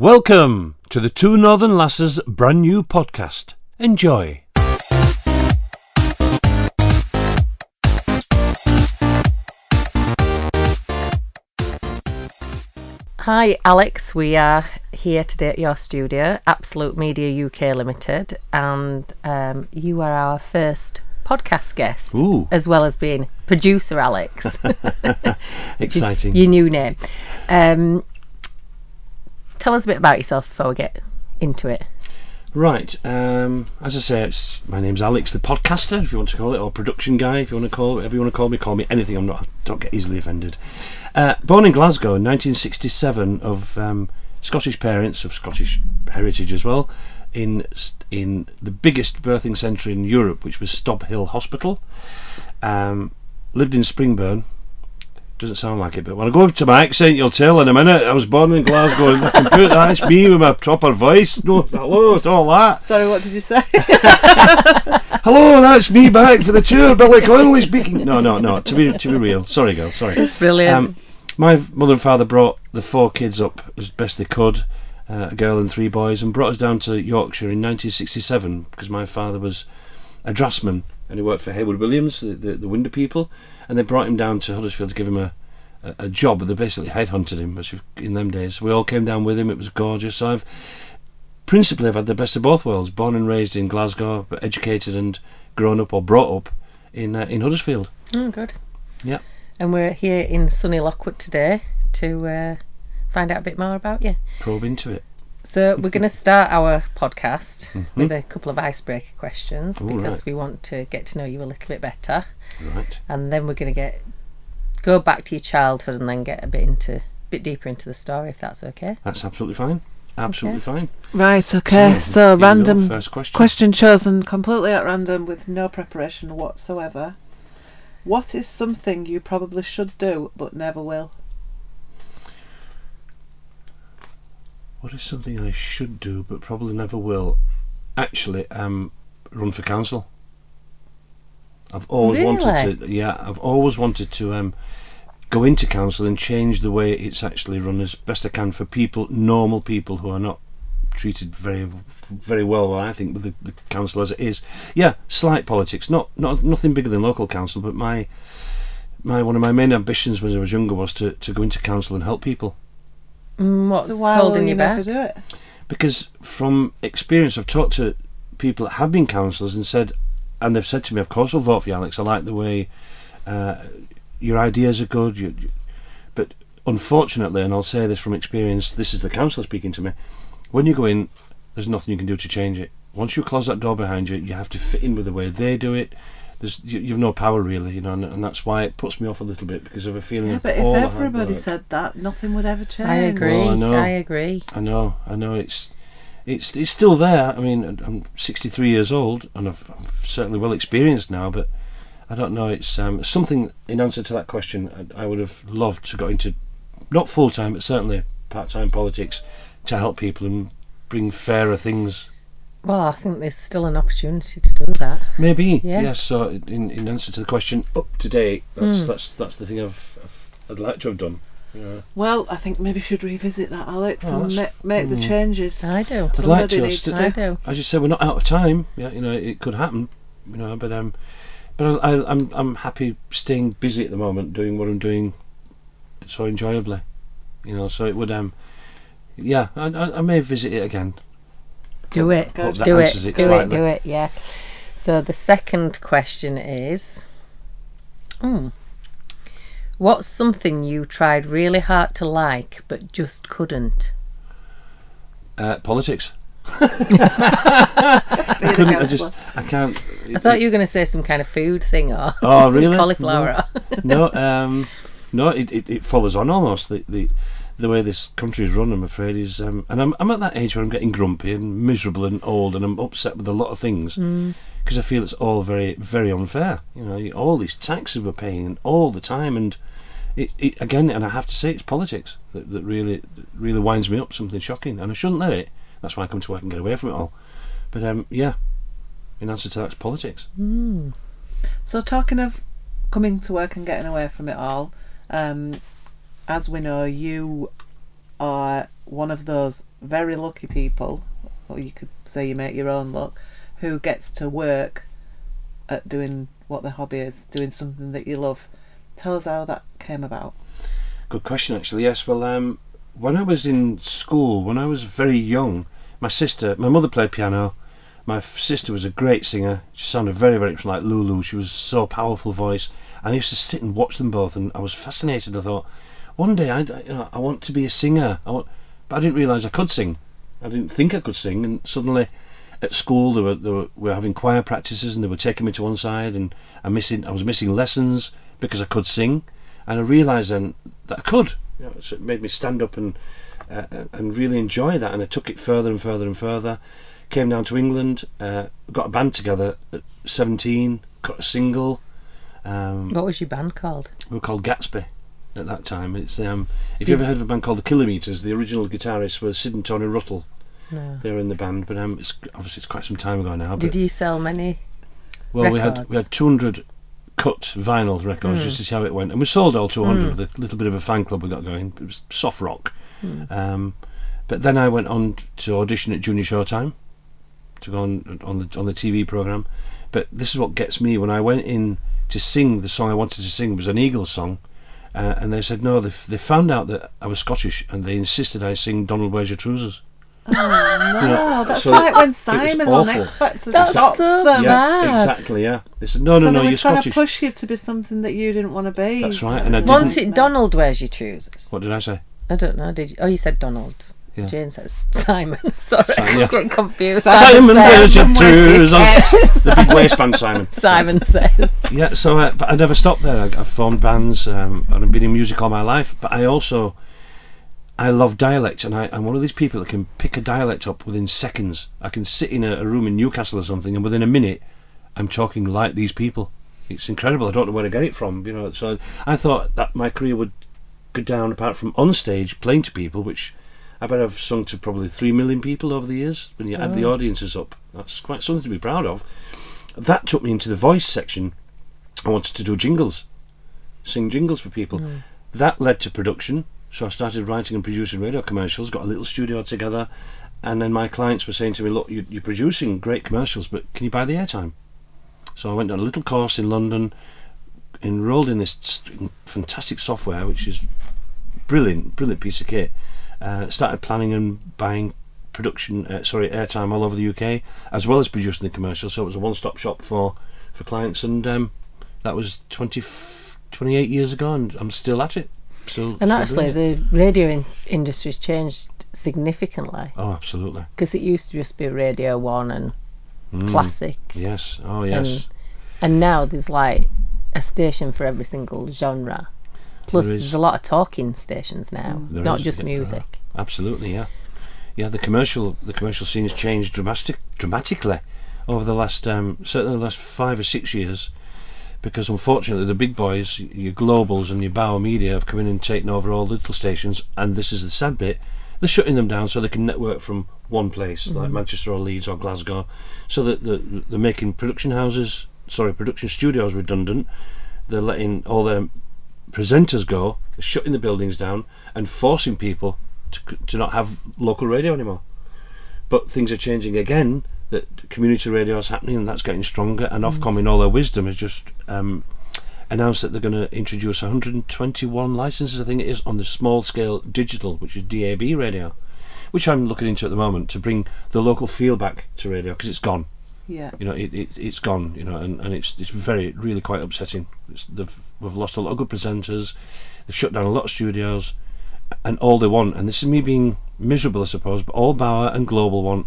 Welcome to the Two Northern Lasses brand new podcast. Enjoy. Hi, Alex. We are here today at your studio, Absolute Media UK Limited, and um, you are our first podcast guest, Ooh. as well as being producer Alex. Exciting. Your new name. Um, tell us a bit about yourself before we get into it. Right. Um, as I say, it's, my name's Alex, the podcaster, if you want to call it, or production guy, if you want to call it, whatever you want to call me. Call me anything. I'm not. Don't get easily offended. Uh, born in Glasgow in 1967 of um, Scottish parents of Scottish heritage as well, in in the biggest birthing centre in Europe, which was Stobhill Hospital. Um, lived in Springburn. Doesn't sound like it, but when I go to my accent, you'll tell in a minute. I was born in Glasgow. and I can put that's me with my proper voice. No, hello, it's all that. Sorry, what did you say? Hello, that's me back for the tour. Billy Connolly speaking. No, no, no. To be to be real. Sorry, girl. Sorry. Brilliant. Um, my mother and father brought the four kids up as best they could, uh, a girl and three boys, and brought us down to Yorkshire in 1967 because my father was a draftsman and he worked for Hayward Williams, the, the, the window people, and they brought him down to Huddersfield to give him a, a, a job. They basically headhunted him, which in them days. We all came down with him. It was gorgeous. So I've principally I've had the best of both worlds. Born and raised in Glasgow, but educated and grown up or brought up in uh, in Huddersfield. oh, good. Yeah. And we're here in sunny Lockwood today to uh, find out a bit more about you. Probe into it. So we're going to start our podcast with a couple of icebreaker questions Mm-hmm. Because right. we want to get to know you a little bit better, Right. and then we're going to get go back to your childhood and then get a bit into bit deeper into the story if that's okay. That's absolutely fine. Absolutely fine. right, okay. So, So, here we go, random first question. question chosen completely at random with no preparation whatsoever. What is something you probably should do but never will? What is something I should do but probably never will? Actually, um, run for council. I've always Really? wanted to. Yeah, I've always wanted to um, go into council and change the way it's actually run as best I can for people, normal people who are not treated very, very well. Well, I think with the, the council as it is. Yeah, slight politics, not not nothing bigger than local council, but my my one of my main ambitions when I was younger was to, to go into council and help people. Mm, what's so holding you you back? do it? because from experience, I've talked to people that have been councillors and said, and they've said to me, "Of course, I'll vote for you, Alex. I like the way uh, your ideas are good." You, you- but unfortunately, and I'll say this from experience, this is the councillor speaking to me. When you go in, there's nothing you can do to change it. Once you close that door behind you, you have to fit in with the way they do it. There's you, you've no power really, you know, and, and that's why it puts me off a little bit because of a feeling Yeah, but all if the everybody said that, nothing would ever change. I agree. Well, I know. I agree. I know, I know. It's it's it's still there. I mean, I'm 63 years old, and I've, I'm certainly well experienced now. But I don't know. It's um, something. In answer to that question, I, I would have loved to go into not full time, but certainly part time politics to help people and bring fairer things. Well, I think there's still an opportunity to do that. Maybe Yeah. yes. So in, in answer to the question, up to date. That's Mm. that's that's the thing I've, I've I'd like to have done. Yeah. Well, I think maybe you should revisit that, Alex, Oh, and ma- make the mm. changes. I do. I'd like Somebody to. needs st- I do. as you said, we're not out of time. Yeah, you know, it could happen. You know, but um, but I, I, I'm I'm happy staying busy at the moment, doing what I'm doing, so enjoyably. You know, so it would um, yeah, I, I, I may visit it again. Do it. Good. Do it. it do it. Do it. Yeah. So the second question is, hmm, what's something you tried really hard to like but just couldn't? Uh, politics. Being I a couldn't. I just. I can't. I thought you were going to say some kind of food thing or Oh really? cauliflower. no, um, no, it, it, it follows on almost the, the the way this country is run. I'm afraid is, um, and I'm I'm at that age where I'm getting grumpy and miserable and old, and I'm upset with a lot of things because I feel it's all very very unfair. You know, all these taxes we're paying all the time, and it, it again, and I have to say, it's politics that, that really really winds me up. Something shocking, and I shouldn't let it. That's why I come to work and get away from it all. But um, yeah, in answer to that, it's politics. So, talking of coming to work and getting away from it all, um, as we know, you are one of those very lucky people, or you could say you make your own luck, who gets to work at doing what their hobby is, doing something that you love. Tell us how that came about. Good question, actually. Yes. Well, um, when I was in school, when I was very young, my sister, my mother played piano. My sister was a great singer. She sounded very, very much like Lulu. She was so powerful voice. And I used to sit and watch them both, and I was fascinated. I thought, one day I, you know, I want to be a singer. I want, but I didn't realise I could sing. I didn't think I could sing, and suddenly at school they were, they were we were having choir practices, and they were taking me to one side, and I missing I was missing lessons because I could sing, and I realised then that I could. You know, so it made me stand up and uh, and really enjoy that, and I took it further and further and further. Came down to England, uh, got a band together at 17, got a single. Um, What was your band called? we were called Gatsby at that time. It's um, if you ever heard of a band called the Kilometers, the original guitarists were Sid and Tony Ruttle. No. They were in the band, but um, it's obviously it's quite some time ago now. But Did you sell many? well, we had we had 200 cut vinyl records Mm. just to see how it went, and we sold all 200 with a little bit of a fan club we got going. It was soft rock. Mm. Um, but then I went on to audition at Junior Showtime to go on on the on the TV program. But this is what gets me when I went in to sing the song I wanted to sing was an Eagles song, uh, and they said no. They, f- they found out that I was Scottish, and they insisted I sing "Donald Where's Your Trousers." Oh no, know, that's so like when Simon on awful. X Factor That's stops so them. Yeah, exactly. Yeah, they said no, so no, no. they were You're trying Scottish. to push you to be something that you didn't want to be. That's right, and I Wasn't didn't- it Donald wears your trousers? What did I say? I don't know. Did you? Oh, you said Donald. Yeah. Jane says Simon. Sorry, Simon, I'm getting confused. Simon, says, your Simon, where's your trousers? the big waistband, Simon. Simon says. Yeah, so uh, but I never stopped there. I, I've formed bands um, and I've been in music all my life. But I also I love dialect, and I, I'm one of these people that can pick a dialect up within seconds. I can sit in a, a room in Newcastle or something, and within a minute, I'm talking like these people. It's incredible. I don't know where to get it from. You know, so I thought that my career would go down apart from on stage playing to people, which I bet I've sung to probably three million people over the years. When you add the oh. audiences up, that's quite something to be proud of. That took me into the voice section. I wanted to do jingles, sing jingles for people. Hmm. That led to production. So I started writing and producing radio commercials. Got a little studio together, and then my clients were saying to me, "Look, you, you're producing great commercials, but can you buy the airtime?" So I went on a little course in London, enrolled in this fantastic software, which is brilliant, brilliant piece of kit. Uh, started planning and buying production, uh, sorry, airtime all over the UK, as well as producing the commercials. So it was a one-stop shop for for clients, and um, that was 20, 28 years ago, and I'm still at it. And actually, the radio in- industry's changed significantly oh, absolutely, because it used to just be Radio One and Mm. classic, yes, oh yes, and now there's like a station for every single genre. Plus, There there's a lot of talking stations now, There not is, just music. absolutely, yeah, yeah. The commercial, the commercial scene's changed dramatic, dramatically over the last, um, certainly the last five or six years. Because unfortunately, the big boys, your globals and your Bauer Media, have come in and taken over all the little stations. And this is the sad bit: they're shutting them down so they can network from one place, like mm-hmm. Manchester or Leeds or Glasgow. So that the, they're making production houses, sorry, production studios redundant. They're letting all their presenters go, shutting the buildings down, and forcing people to, to not have local radio anymore. But things are changing again. That community radio is happening, and that's getting stronger. And Ofcom, in all their wisdom, has just um, announced that they're going to introduce 121 licenses, I think it is, on the small scale digital, which is DAB radio, which I'm looking into at the moment to bring the local feel back to radio because it's gone. Yeah. You know, it, it it's gone. You know, and, and it's it's very really quite upsetting. We've lost a lot of good presenters. They've shut down a lot of studios, and all they want, and this is me being miserable, I suppose, but all Bauer and Global want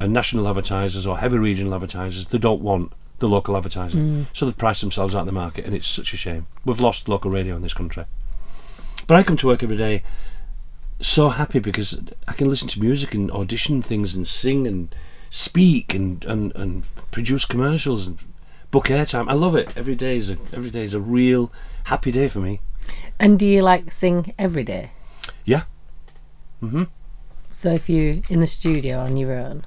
are national advertisers or heavy regional advertisers. They don't want the local advertising, so they've priced themselves out of the market, and it's such a shame. We've lost local radio in this country. But I come to work every day so happy because I can listen to music and audition things and sing and speak and, and, and produce commercials and book airtime. I love it. Every day is a every day is a real happy day for me. And do you like sing every day? Yeah. Mhm. So if you're in the studio on your own,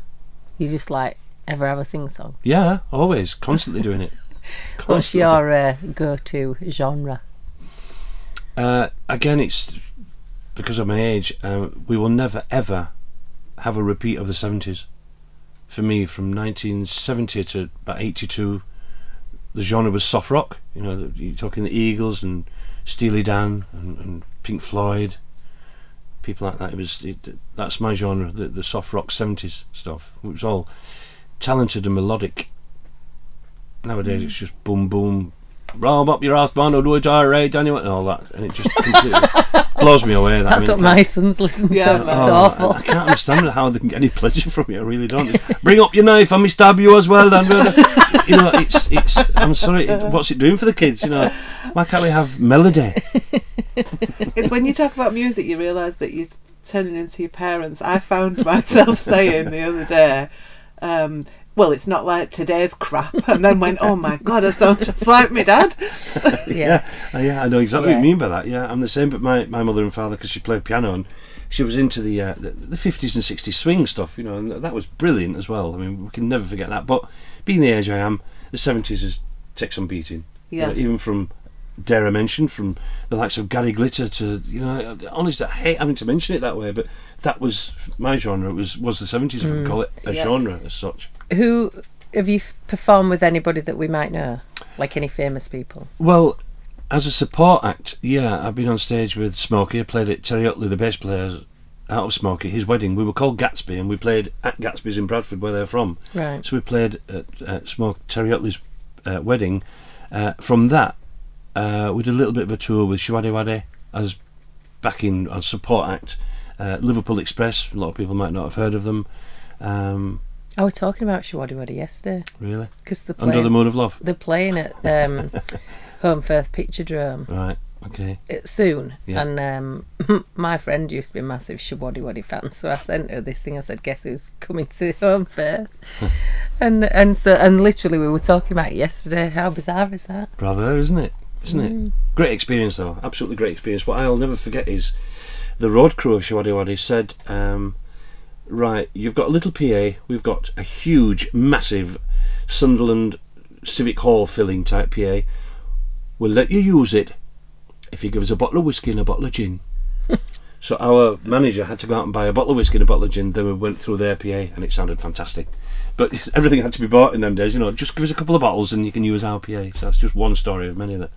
you just like ever have a sing song. Yeah, always, constantly doing it. What's Constantly. your uh, go-to genre? Uh, again, it's because of my age, um, we will never ever have a repeat of the seventies. For me, from 1970 to about 82, the genre was soft rock. You know, you're talking the Eagles and Steely Dan and, and Pink Floyd, people like that. It was it, that's my genre, the, the soft rock 70s stuff. It was all talented and melodic. Nowadays, mm. it's just boom boom. Roll up your ass, man, or do it right, and all that, and it just completely blows me away. That, That's mean, what my sons listen Yeah, to. man. It's Oh, awful. I, I can't understand how they can get any pleasure from it. I really don't. Bring up your knife, and me stab you as well. And you know, it's it's. I'm sorry. It, what's it doing for the kids? You know, why can't we have melody? It's when you talk about music, you realise that you're turning into your parents. I found myself saying the other day, um, well, it's not like today's crap, and then went, oh my god, I sound just like my dad. yeah. Uh, yeah, I know exactly what you mean by that. Yeah, I'm the same. But my, my mother and father, because she played piano and she was into the, uh, the the 50s and 60s swing stuff, you know, and that was brilliant as well. I mean, we can never forget that. But being the age I am, the 70s is takes some beating. You Yeah. know, even from dare I mention from the likes of Gary Glitter to you know, honestly, I hate having to mention it that way, but that was my genre. It was was the 70s, if we call it a Yeah. genre as such. Who have you performed with anybody that we might know? Like any famous people? Well, as a support act, yeah, I've been on stage with Smokie. I played at Terry Uttley, the bass player out of Smokie, his wedding. We were called Gatsby, and we played at Gatsby's in Bradford, where they're from. Right. So we played at, at Smoke Terry Uttley's uh, wedding. Uh, from that, uh, we did a little bit of a tour with Showaddywaddy as backing on support act. Uh, Liverpool Express, a lot of people might not have heard of them. Um, I was talking about Showaddywaddy yesterday really? because they're Under the Moon of Love. they're playing at um, Holmfirth Picture Dome Right, okay. s- soon. Yeah. And um, my friend used to be a massive Showaddywaddy fan, so I sent her this thing. I said, "Guess who's coming to Holmfirth?" and and so and literally we were talking about it yesterday. How bizarre is that? Rather, isn't it? Isn't Mm. it? Great experience, though. Absolutely great experience. What I'll never forget is the road crew of Showaddywaddy said, um, "Right, you've got a little PA. We've got a huge, massive Sunderland Civic Hall filling type PA. We'll let you use it if you give us a bottle of whiskey and a bottle of gin." so our manager had to go out and buy a bottle of whiskey and a bottle of gin. Then we went through their PA, and it sounded fantastic. But everything had to be bought in them days. You know, just give us a couple of bottles and you can use our PA. So that's just one story of many that,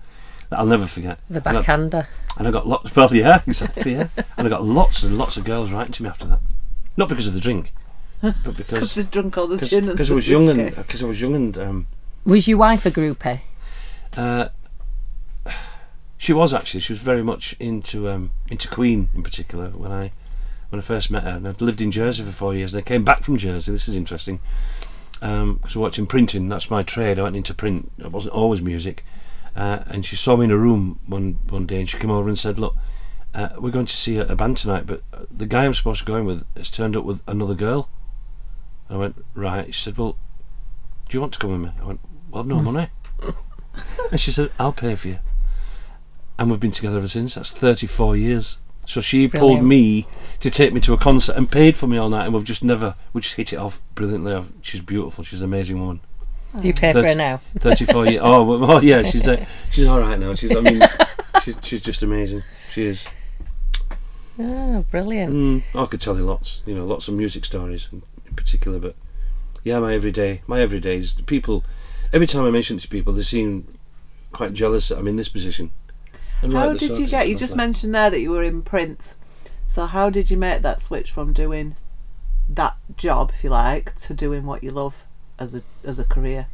that I'll never forget. The And I- backhander. and I got lots. Well, yeah, exactly. Yeah, and I got lots and lots of girls writing to me after that. Not because of the drink, but Because because drunk all the gin and because I was young and because I was young and um, Was your wife a groupie? uh, she was actually she was very much into um, into Queen in particular when I when I first met her. And I'd lived in Jersey for four years and I came back from Jersey. This is interesting because I worked in printing. That's my trade. I went into print. It wasn't always music. Uh, and she saw me in a room one one day and she came over and said, "Look, uh, we're going to see a, a band tonight, but the guy I'm supposed to go in with has turned up with another girl." I went, "Right." She said, "Well, do you want to come with me?" I went, "Well, I've no money." and she said, "I'll pay for you." And we've been together ever since. That's 34 years. So she pulled me to take me to a concert and paid for me all night, and we've just never, we just hit it off brilliantly. I've, she's beautiful. She's an amazing woman. Do you pay for her now? 34 years. Oh, well, oh yeah, she's uh, she's all right now. She's, I mean, she's she's just amazing. She is. Oh, brilliant. Mm, I could tell you lots, you know, lots of music stories in, in particular. But yeah, my everyday, my everydays. People, every time I mention it to people, they seem quite jealous that I'm in this position. And How like did you get? You just like- mentioned there that you were in print. So how did you make that switch from doing that job, if you like, to doing what you love as a as a career?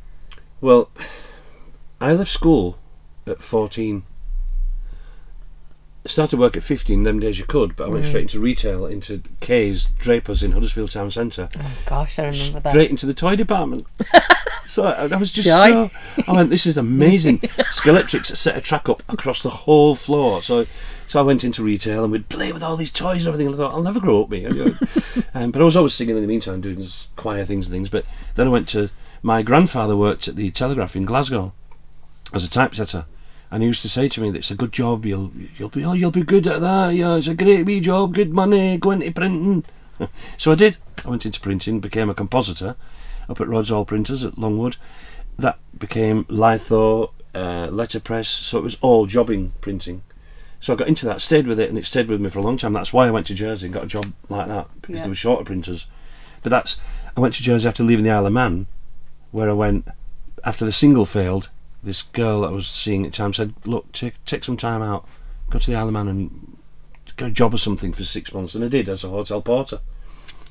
Well, I left school at 14. Started work at 15, them days you could, but I went Mm. straight into retail, into K's, Drapers in Huddersfield Town Centre. Oh gosh, I remember that. Straight into the toy department. so I, I was just Joy. so. I went, this is amazing. Scalextric set a track up across the whole floor. So so I went into retail and we'd play with all these toys and everything. And I thought, I'll never grow up, me. um, but I was always singing in the meantime, doing choir things and things. But then I went to. My grandfather worked at the Telegraph in Glasgow as a typesetter. And he used to say to me, "It's a good job. You'll you'll be oh, you'll be good at that. Yeah, it's a great wee job. Good money. Go into printing." so I did. I went into printing, became a compositor up at Rhodes Hall Printers at Longwood. That became litho, uh, letterpress. So it was all jobbing printing. So I got into that, stayed with it, and it stayed with me for a long time. That's why I went to Jersey and got a job like that because Yeah. there were shorter printers. But that's I went to Jersey after leaving the Isle of Man, where I went after the single failed. This girl that I was seeing at the time said, "Look, take take some time out, go to the Isle of Man and get a job or something for six months." And I did as a hotel porter.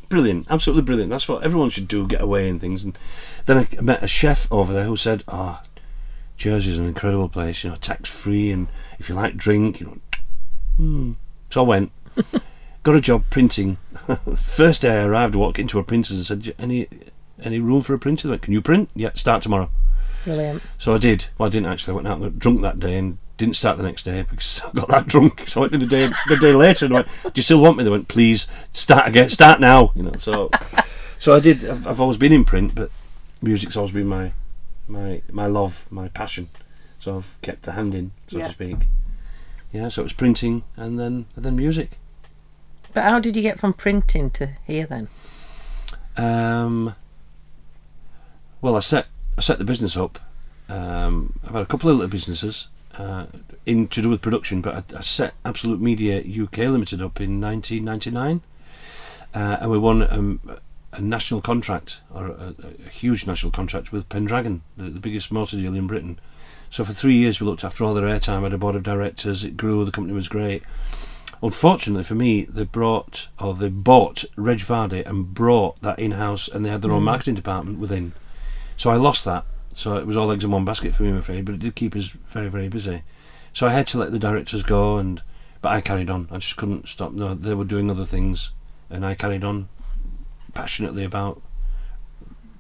Brilliant, absolutely brilliant. That's what everyone should do: get away and things. And then I met a chef over there who said, "Ah, Jersey's an incredible place. You know, tax free, and if you like drink, you know." Hmm. So I went, got a job printing. First day I arrived, I walked into a printer's and said, "Any, any room for a printer?" They went, Can you print? Yeah, start tomorrow. Brilliant. So I did. Well, I didn't actually. I went out and got drunk that day and didn't start the next day because I got that drunk. So I went in the day the day later and I went, "Do you still want me?" They went, "Please start again. Start now." You know. So, so I did. I've, I've always been in print, but music's always been my my my love, my passion. So I've kept the hand in, so Yeah. to speak. Yeah. So it was printing and then and then music. But how did you get from printing to here then? Um, well, I set I set the business up. Um, I've had a couple of little businesses uh, in to do with production, but I, I set Absolute Media UK Limited up in 1999, uh, and we won um, a national contract or a, a huge national contract with Pendragon, the, the biggest motor deal in Britain. So for three years we looked after all their airtime. had a board of directors. It grew. The company was great. Unfortunately for me, they brought or they bought Reg Vardy and brought that in house, and they had their own marketing department within. So I lost that. So it was all eggs in one basket for me, I'm afraid. But it did keep us very, very busy. So I had to let the directors go, and but I carried on. I just couldn't stop. No, they were doing other things, and I carried on passionately about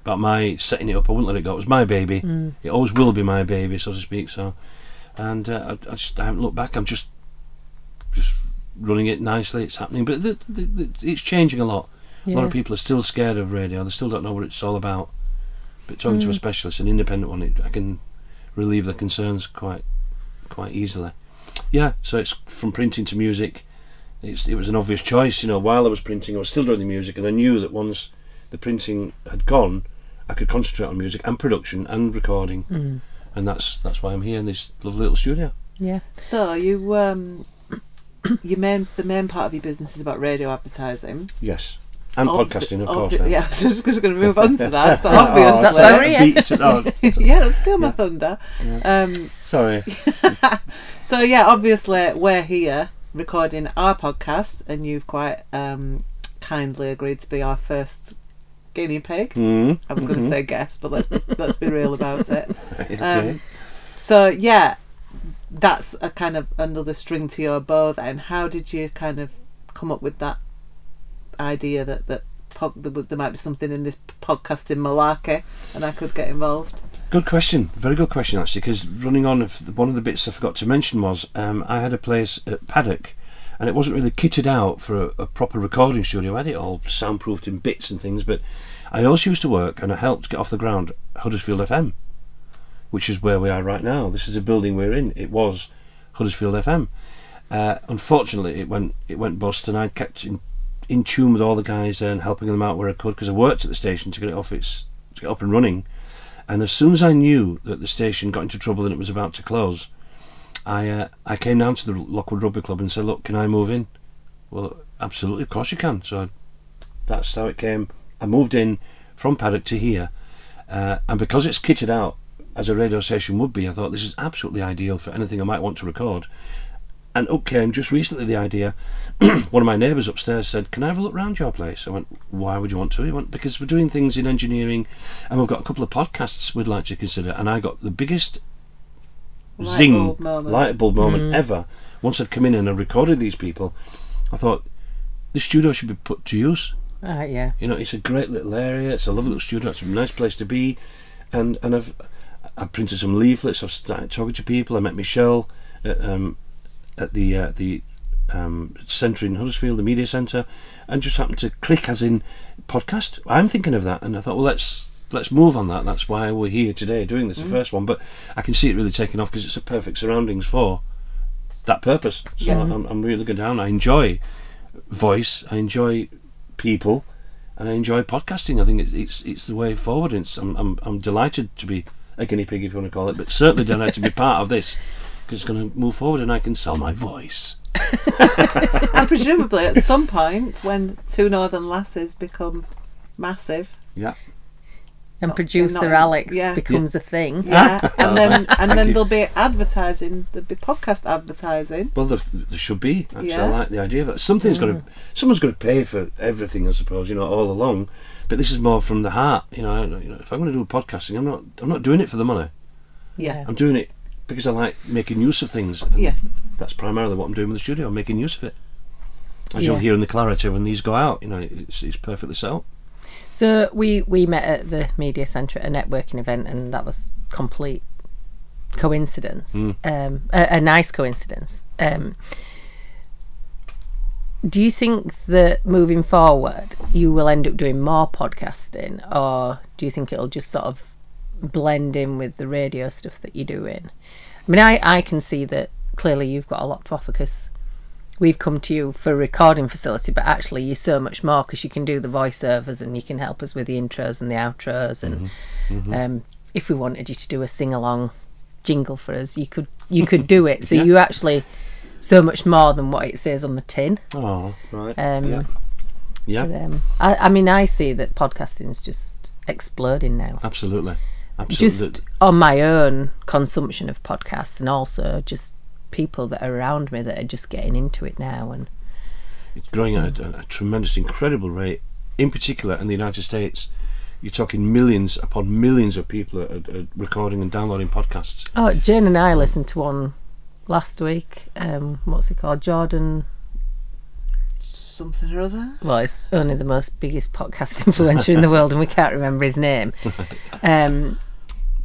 about my setting it up. I wouldn't let it go. It was my baby. Mm. It always will be my baby, so to speak. So, and uh, I, I just I haven't looked back. I'm just just running it nicely. It's happening, but the, the, the, it's changing a lot. A lot of people are still scared of radio. They still don't know what it's all about. But talking to a Mm. specialist, an independent one, it, I can relieve the concerns quite quite easily. Yeah, so it's from printing to music. It's, it was an obvious choice, you know. While I was printing, I was still doing the music, and I knew that once the printing had gone, I could concentrate on music and production and recording, Mm. and that's that's why I'm here in this lovely little studio. Yeah. So you um, your main the main part of your business is about radio advertising Yes, and Obvi- podcasting, of course. now. Yeah, so I was just going to move on to that. So Oh, obviously, That's sorry, Maria. Beat oh, yeah, that's still my Yeah. thunder. Yeah. Um, sorry. so yeah, obviously we're here recording our podcast, and you've quite um, kindly agreed to be our first guinea pig. Mm. I was going to say guest, but let's be, let's be real about it. okay. Um, so yeah, that's a kind of another string to your bow. Then, how did you kind of come up with that idea that that there, might be something in this podcasting malarkey, and I could get involved? Good question. Very good question, actually. Because running on, one of the bits I forgot to mention was um, I had a place at Paddock, and it wasn't really kitted out for a, a proper recording studio. I had it all soundproofed in bits and things, but I also used to work and I helped get off the ground Huddersfield FM, which is where we are right now. This is a building we're in. It was Huddersfield FM. Uh, unfortunately, it went it went bust, and I kept in in tune with all the guys and helping them out where I could because I worked at the station to get it off its to get up and running. And as soon as I knew that the station got into trouble and it was about to close, I uh, I came down to the Lockwood Rugby Club and said, "Look, can I move in?" Well, absolutely, of course you can. So that's how it came. I moved in from Paddock to here, uh, and because it's kitted out as a radio station would be, I thought this is absolutely ideal for anything I might want to record. And up came just recently the idea. one of my neighbours upstairs said, "Can I have a look round your place?" I went, "Why would you want to?" He went, "Because we're doing things in engineering, and we've got a couple of podcasts we'd like to consider." And I got the biggest Light zing bulb moment. light bulb moment Mm. ever. Once I'd come in and I recorded these people, I thought the studio should be put to use. Ah, yeah. You know, it's a great little area. It's a lovely little studio. It's a nice place to be, and and I've I've printed some leaflets. I've started talking to people. I met Michelle at, um, at the uh, the um, centre in Huddersfield, the media centre, and just happened to click as in podcast. I'm thinking of that, and I thought, well, let's let's move on that. That's why we're here today doing this, the first one. But I can see it really taking off because it's a perfect surroundings for that purpose. So Yeah. I'm, I'm really good down. I enjoy voice. I enjoy people, and I enjoy podcasting. I think it's it's, it's the way forward. It's, I'm, I'm I'm delighted to be a guinea pig, if you want to call it, but certainly delighted to be part of this is going to move forward, and I can sell my voice. and presumably at some point, when two Northern Lasses become massive, Yeah. And producer not- Alex yeah. becomes a thing. yeah, and then and then you. there'll be advertising. There'll be podcast advertising. Well, there, there should be. Actually, Yeah. I like the idea of that. Something's going to, someone's going to pay for everything, I suppose. You know, all along. But this is more from the heart. You know, you know, if I'm going to do podcasting, I'm not. I'm not doing it for the money. Yeah, I'm doing it because I like making use of things. yeah, That's primarily what I'm doing with the studio. I'm making use of it. As you'll hear in the clarity when these go out, you know, it's, it's perfectly so. So we we met at the media centre at a networking event, and that was complete coincidence. Mm. Um, a, a nice coincidence. Um, do you think that moving forward you will end up doing more podcasting, or do you think it'll just sort of blend in with the radio stuff that you're doing? I mean, I, I can see that clearly you've got a lot to offer because we've come to you for a recording facility, but actually you're so much more because you can do the voiceovers and you can help us with the intros and the outros. And Um, if we wanted you to do a sing along jingle for us, you could you could do it. So Yeah. you actually so much more than what it says on the tin. Oh, right. Um, yeah. Yeah, But, um, I, I mean, I see that podcasting is just exploding now. absolutely. Absolutely. Just on my own consumption of podcasts, and also just people that are around me that are just getting into it now. And It's growing at a, a tremendous, incredible rate. In particular, in the United States, you're talking millions upon millions of people are, are, are recording and downloading podcasts. oh, Jane and I listened to one last week. Um, what's it called? Jordan. something or other. Well, it's only the most biggest podcast influencer in the world, and we can't remember his name. Um,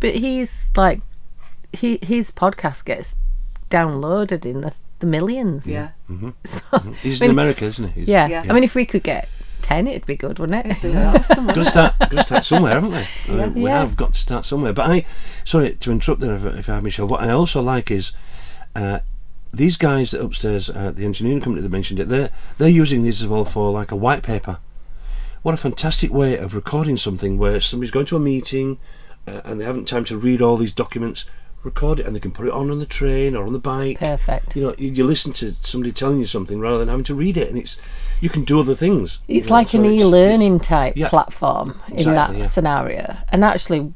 but he's like, he his podcast gets downloaded in the, the millions. Yeah, So, He's I in America, isn't he? He's yeah. Yeah. I mean, if we could get ten, it'd be good, wouldn't it? It'd awesome, got, to start, got to start somewhere, haven't we? I mean, we Yeah. have got to start somewhere. But I, sorry to interrupt there, if, if I have, Michelle. What I also like is uh, these guys upstairs, uh, the engineering company that mentioned it. They're they're using these as well for like a white paper. What a fantastic way of recording something where somebody's going to a meeting uh, and they haven't time to read all these documents. Record it and they can put it on on the train or on the bike. Perfect. You know, you, you listen to somebody telling you something rather than having to read it, and it's you can do other things. you It's know, like so an it's- e-learning type yeah. platform in that yeah. scenario. And actually,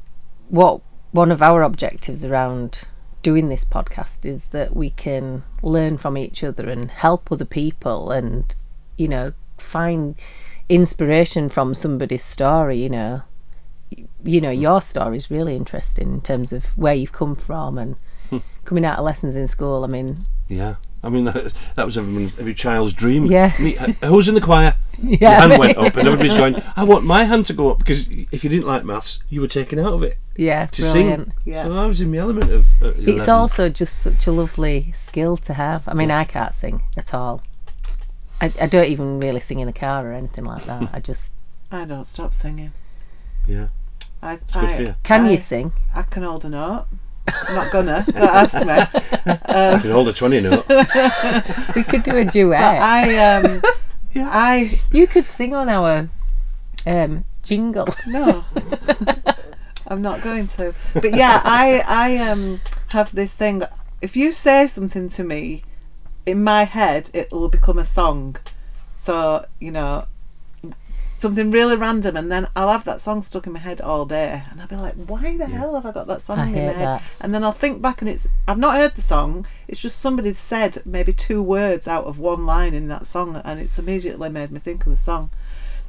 what one of our objectives around doing this podcast is that we can learn from each other and help other people, and you know, find inspiration from somebody's story. You know, you know, your story is really interesting in terms of where you've come from and Hmm. coming out of lessons in school. I mean, Yeah, I mean that, that was everyone's, every child's dream. Yeah. Me, uh, who's in the choir? Your yeah, hand went up, and everybody's going. I want my hand to go up because if you didn't like maths, you were taken out of it yeah, to brilliant. sing. Yeah. So I was in the element of. Uh, It's 11. also just such a lovely skill to have. I mean, I can't sing at all. I, I don't even really sing in the car or anything like that. I just I don't stop singing. Yeah, I, it's good I, for you. can I- you sing? I can hold a note. I'm not gonna. Don't ask me. I can hold a twenty note. We could do a But duet. I um, I you could sing on our um, jingle. no. I'm not going to. But yeah, I I um have this thing. If you say something to me, in my head, it will become a song. So you know, something really random, and then I'll have that song stuck in my head all day, and I'll be like, "Why the hell have I got that song I in my head?" that. And then I'll think back, and it's I've not heard the song. It's just somebody said maybe two words out of one line in that song, and it's immediately made me think of the song.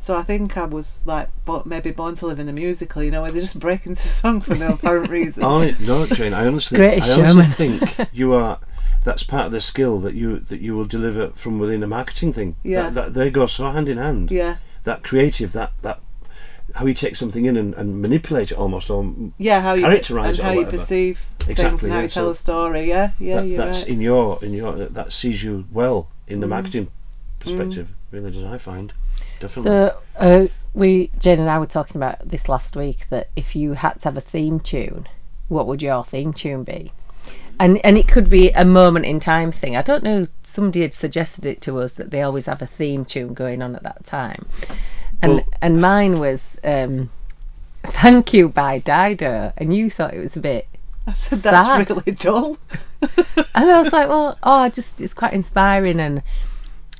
So I think I was like, bo- maybe born to live in a musical, you know, where they just break into song for no apparent reason. Oh no, Jane. I honestly, Greatest I honestly showman. think you are. That's part of the skill that you that you will deliver from within a marketing thing. Yeah. that, that they go so hand in hand. Yeah, That creative, that that how you take something in and, and manipulate it almost, or yeah, how you Characterise and it or how you whatever. perceive things Exactly, and how yeah, you tell so a story. Yeah, yeah, that, that's right. in your in your that, that sees you well in Mm. the marketing perspective. Really does. I find definitely. So uh, we, Jane and I, were talking about this last week. That if you had to have a theme tune, what would your theme tune be? And and it could be a moment in time thing. I don't know. Somebody had suggested it to us that they always have a theme tune going on at that time, and Well- and mine was um, "Thank You" by Dido, and you thought it was a bit I said that's sad. really dull. And I was like, well, oh, just it's quite inspiring, and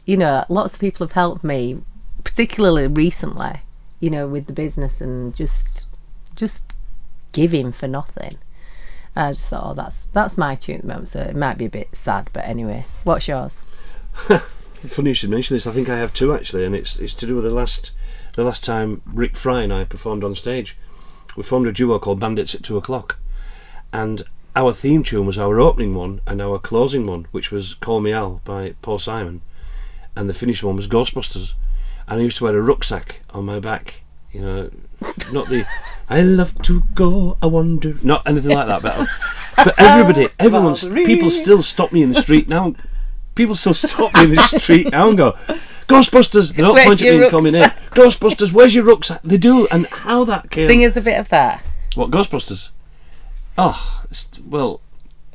you know, lots of people have helped me, particularly recently, you know, with the business and just just giving for nothing. I just thought, oh, that's that's my tune at the moment, so it might be a bit sad, but anyway, what's yours? Funny you should mention this. I think I have two actually, and it's it's to do with the last the last time Rick Fry and I performed on stage. We formed a duo called Bandits at Two O'clock, and our theme tune was our opening one and our closing one, which was "Call Me Al" by Paul Simon, and the finished one was Ghostbusters. And I used to wear a rucksack on my back, you know, not the "I love to go, I wonder," not anything like that. But, but everybody, oh, everyone's people still stop me in the street now. People still stop me in the street now and go, Ghostbusters! They don't Where's point at your me and call me. Ghostbusters, where's your rucksack? They do, and how that came. Sing us a bit of that. What, Ghostbusters? Oh, it's, well.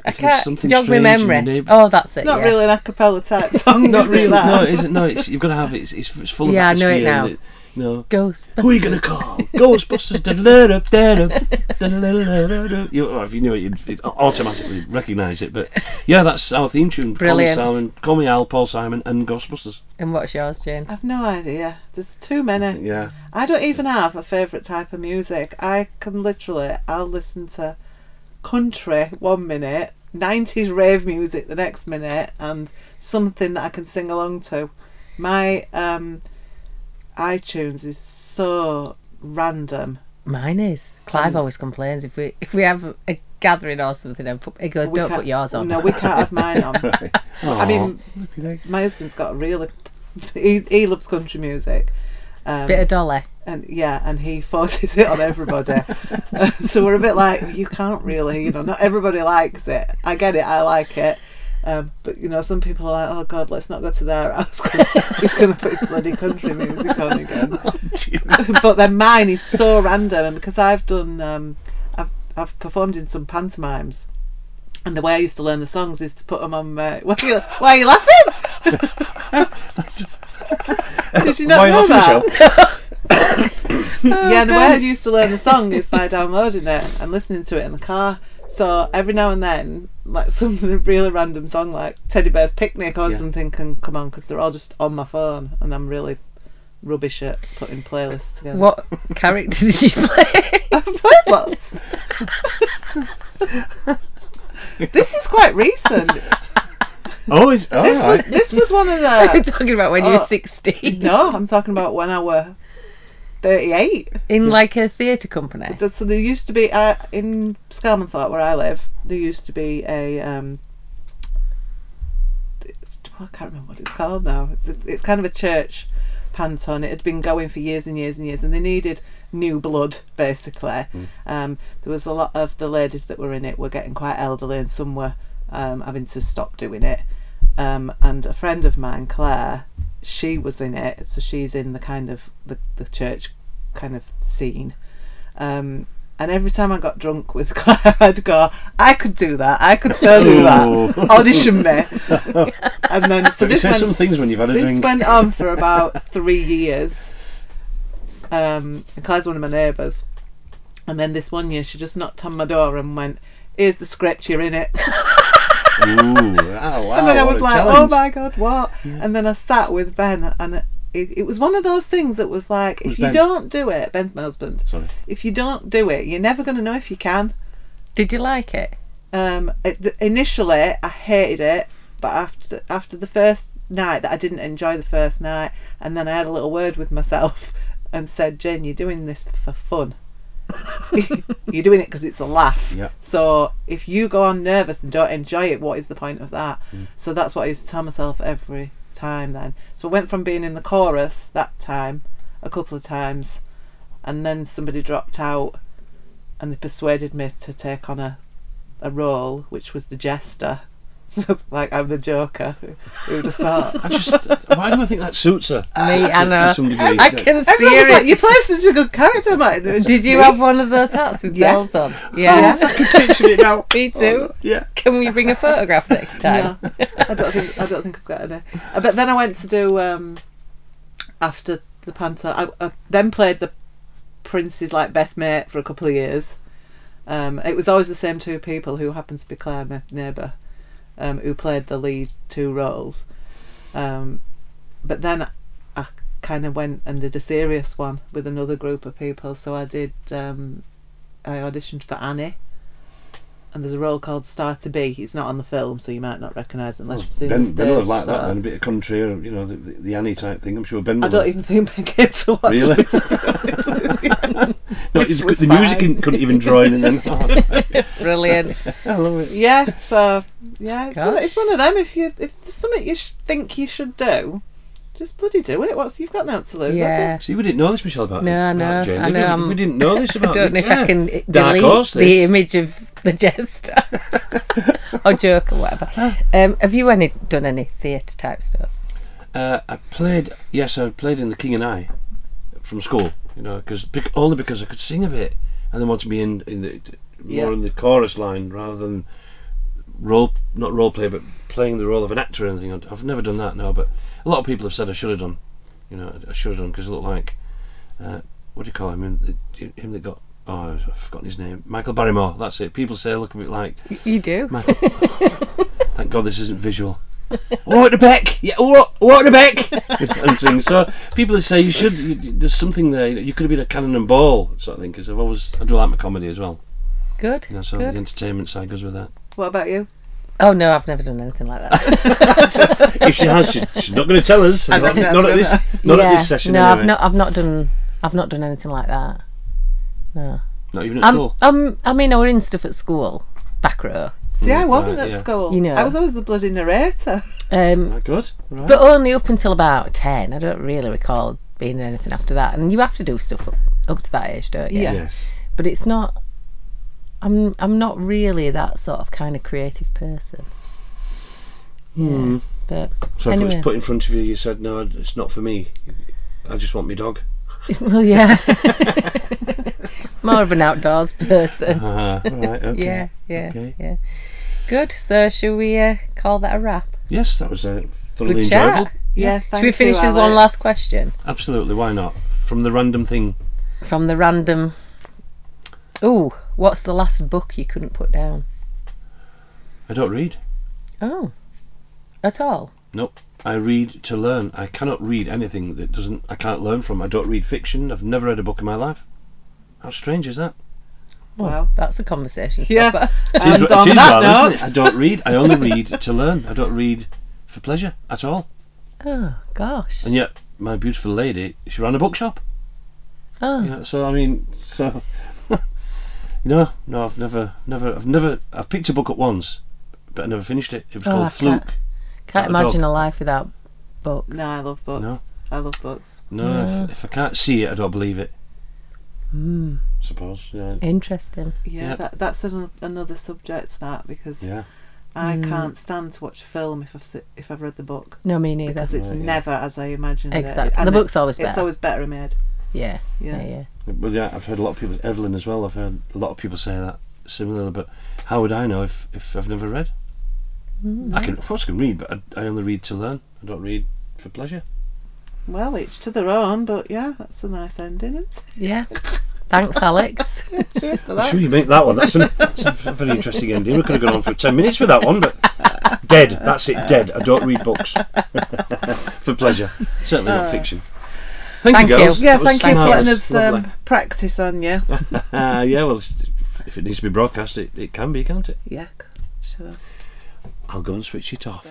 I can't something jog my strange in your memory. Oh, that's it. It's not yeah. really an a cappella type song. Not really. That? No, it isn't. No, it's, you've got to have it. It's, it's, it's full of Yeah, I know it now. And it- no. Ghostbusters. Who are you going to call? Ghostbusters. You, well, if you knew it, you'd, you'd automatically recognise it. But yeah, that's our theme tune. Brilliant. Call me Simon, Call me Al, Paul Simon, and Ghostbusters. And what's yours, Jane? I've no idea. There's too many. Yeah. I don't even have a favourite type of music. I can literally, I'll listen to country one minute, 90s rave music the next minute, and something that I can sing along to. My um, iTunes is so random. Mine is. Clive Um, always complains if we if we have a, a gathering or something, and put, he goes, "Don't put yours on." No, we can't have mine on. I mean, my husband's got a really. He, he loves country music. Um, bit of Dolly. and yeah, and he forces it on everybody. so we're a bit like, you can't really, you know, not everybody likes it. I get it, I like it. Um, but you know, some people are like, "Oh God, let's not go to their house because he's going to put his bloody country music on again." but then mine is so random, and because I've done, um, I've I've performed in some pantomimes, and the way I used to learn the songs is to put them on. Uh, why, are you, why are you laughing? Did you not Why know that? Oh, yeah, the way I used to learn the song is by downloading it and listening to it in the car. So every now and then, like some really random song like Teddy Bear's Picnic or Yeah. something can come on because they're all just on my phone and I'm really rubbish at putting playlists together. What character did you play? I've played lots. this is quite recent. Oh, it's all oh, This was right. this was one of We're the. talking about when you were Oh. sixteen No, I'm talking about when I were thirty-eight. in like a theatre company. So there used to be uh, in Skelmanthorpe where I live. There used to be a. Um, I can't remember what it's called now. It's it's kind of a church panton. It had been going for years and years and years, and they needed new blood basically. Um, there was a lot of the ladies that were in it were getting quite elderly, and some were um, having to stop doing it. Um, and a friend of mine, Claire, she was in it, so she's in the kind of the, the church kind of scene. Um, and every time I got drunk with Claire, I'd go, I could do that. I could so do that. Audition me. and then, so this say went, some things when you've had a drink. this drink. went on for about three years. Um, and Claire's one of my neighbours. And then this one year, she just knocked on my door and went, Here's the script, you're in it. Ooh, oh, wow, and then I was like, challenge. oh my god, what? And then I sat with Ben, and it, it was one of those things that was like, Who's if you Ben? don't do it, Ben's my husband. Sorry. If you don't do it, you're never going to know if you can. Did you like it? Um, it, th- initially, I hated it, but after after the first night, that I didn't enjoy the first night, and then I had a little word with myself and said, "Jen, you're doing this for fun. You're doing it because it's a laugh. Yeah. So if you go on nervous and don't enjoy it, what is the point of that? Mm. So that's what I used to tell myself every time. Then, so I went from being in the chorus that time a couple of times, and then somebody dropped out, and they persuaded me to take on a a role, which was the jester. like I'm the Joker. Who would have thought? I just, why do I think that suits her? Me, I To some. I can see Everyone was like, it. "You play such a good character, Martin." Did you me. have one of those hats with Yeah. bells on? Yeah. I can picture it now. Me too. Yeah. Can we bring a photograph next time? No, I don't think I don't think I've got any. Uh, But then I went to do um, after the panto. I, I then played the Prince's like best mate for a couple of years, Um, it was always the same two people who happened to be Claire, my neighbour, um, who played the lead two roles. Um, but then I kind of went and did a serious one with another group of people. So I did. Um, I auditioned for Annie, and there's a role called Star to Be. It's not on the film, so you might not recognise it unless you've seen ben, the ben will have stage, liked that so- then, a bit of country or, you know, the, the, the Annie type thing. I'm sure Ben will I don't have. even think Ben came to watch Really? it. to be honest with you. No, which it's- was the music couldn't even join in. then. Oh, Brilliant. I love it. Yeah, so yeah, it's one, it's one of them. If you if there's something you sh- think you should do, just bloody do it. What's you've got now to lose? have you? Yeah. See, we didn't know this, Michelle, about No, I know, Jane, I know, we? We didn't know this about. I don't know if. I can Dark delete horse, the image of the jester or joke or whatever. Um, have you any done any theatre type stuff? Uh, I played, yes, I played in The King and I from school, you know, because only because I could sing a bit and they wanted me in, in the more Yeah. in the chorus line rather than role, not role play, but playing the role of an actor or anything. I've never done that now, but a lot of people have said I should have done, you know, I should have done because it looked like, uh, what do you call him? Him, him that got, oh, I've forgotten his name. Michael Barrymore, that's it. People say I look a bit like You do. Michael. Thank God this isn't visual. Walk the back, yeah, walk, walk the Beck, and things. So people say you should. You, there's something there. You could have been a cannon and ball sort of thing. Because I've always, I do like my comedy as well. Good. You know, so Good. the entertainment side goes with that. What about you? Oh no, I've never done anything like that. if she has, she, she's not going to tell us. Not, not not at this, not yeah. at this session. No, anyway. I've not. I've not done. I've not done anything like that. No. Not even at Um, school. um, I mean, I were in stuff at school, back row. See, I wasn't right, at yeah. school. You know. I was always the bloody narrator. Um, Right, good. Right. but only up until about ten. I don't really recall being in anything after that. And you have to do stuff up, up to that age, don't you? Yeah. yes. But it's not. I'm. I'm not really that sort of kind of creative person. Hmm. But So if it was put in front of you, you said, "No, it's not for me. I just want my dog." well, yeah. More of an outdoors person. Uh, right. Okay. Yeah, yeah, Okay. yeah. Good. So, shall we uh, call that a wrap? Yes, that was uh, thoroughly Good chat. enjoyable. Yeah. Should we finish with one last question Absolutely. Why not? From the random thing. from the random? Ooh, what's the last book you couldn't put down? I don't read. Oh, at all? Nope. I read to learn. I cannot read anything that doesn't. I can't learn from. I don't read fiction. I've never read a book in my life. How strange is that? Wow. That's a conversation Yeah. stopper. It And is, on it is that rather, note- isn't it? I don't read. I only read to learn. I don't read for pleasure at all. oh gosh. And yet, my beautiful lady, she ran a bookshop. Oh, You know, so I mean, so no, no, I've never, never, I've never, I've picked a book up once, but I never finished it. It was Oh, called I Fluke. can't- can't Not a imagine a life without books. No, I love books. No. I love books. No, if, if I can't see it, I don't believe it. Mm, Suppose, yeah, interesting. Yeah, Yeah. That, that's an, another subject. That because yeah. I Mm. can't stand to watch a film if I've se- if I've read the book No, me neither. because it's Right, yeah. never as I imagined it. Exactly. And The it- book's always better. It's always better. always better made. Yeah, Yeah. yeah, yeah. But yeah, I've heard a lot of people, Evelyn as well. I've heard a lot of people say that similarly. But how would I know if, if I've never read? Mm. I can, of course, I can read, but I, I only read to learn. I don't read for pleasure. Well, each to their own, but yeah, that's a nice ending, isn't it? Yeah. Thanks, Alex. Cheers for I'm that. sure you make that one. That's, an, that's a v- very interesting ending. We could have gone on for ten minutes with that one, but dead. That's it. Dead. I don't read books for pleasure. Certainly not fiction. Thank, Thank you, you. Yeah, thank you for letting us um, practice on you. Uh, yeah, well, if it needs to be broadcast, it, it can be, can't it? Yeah, sure. I'll go and switch it off.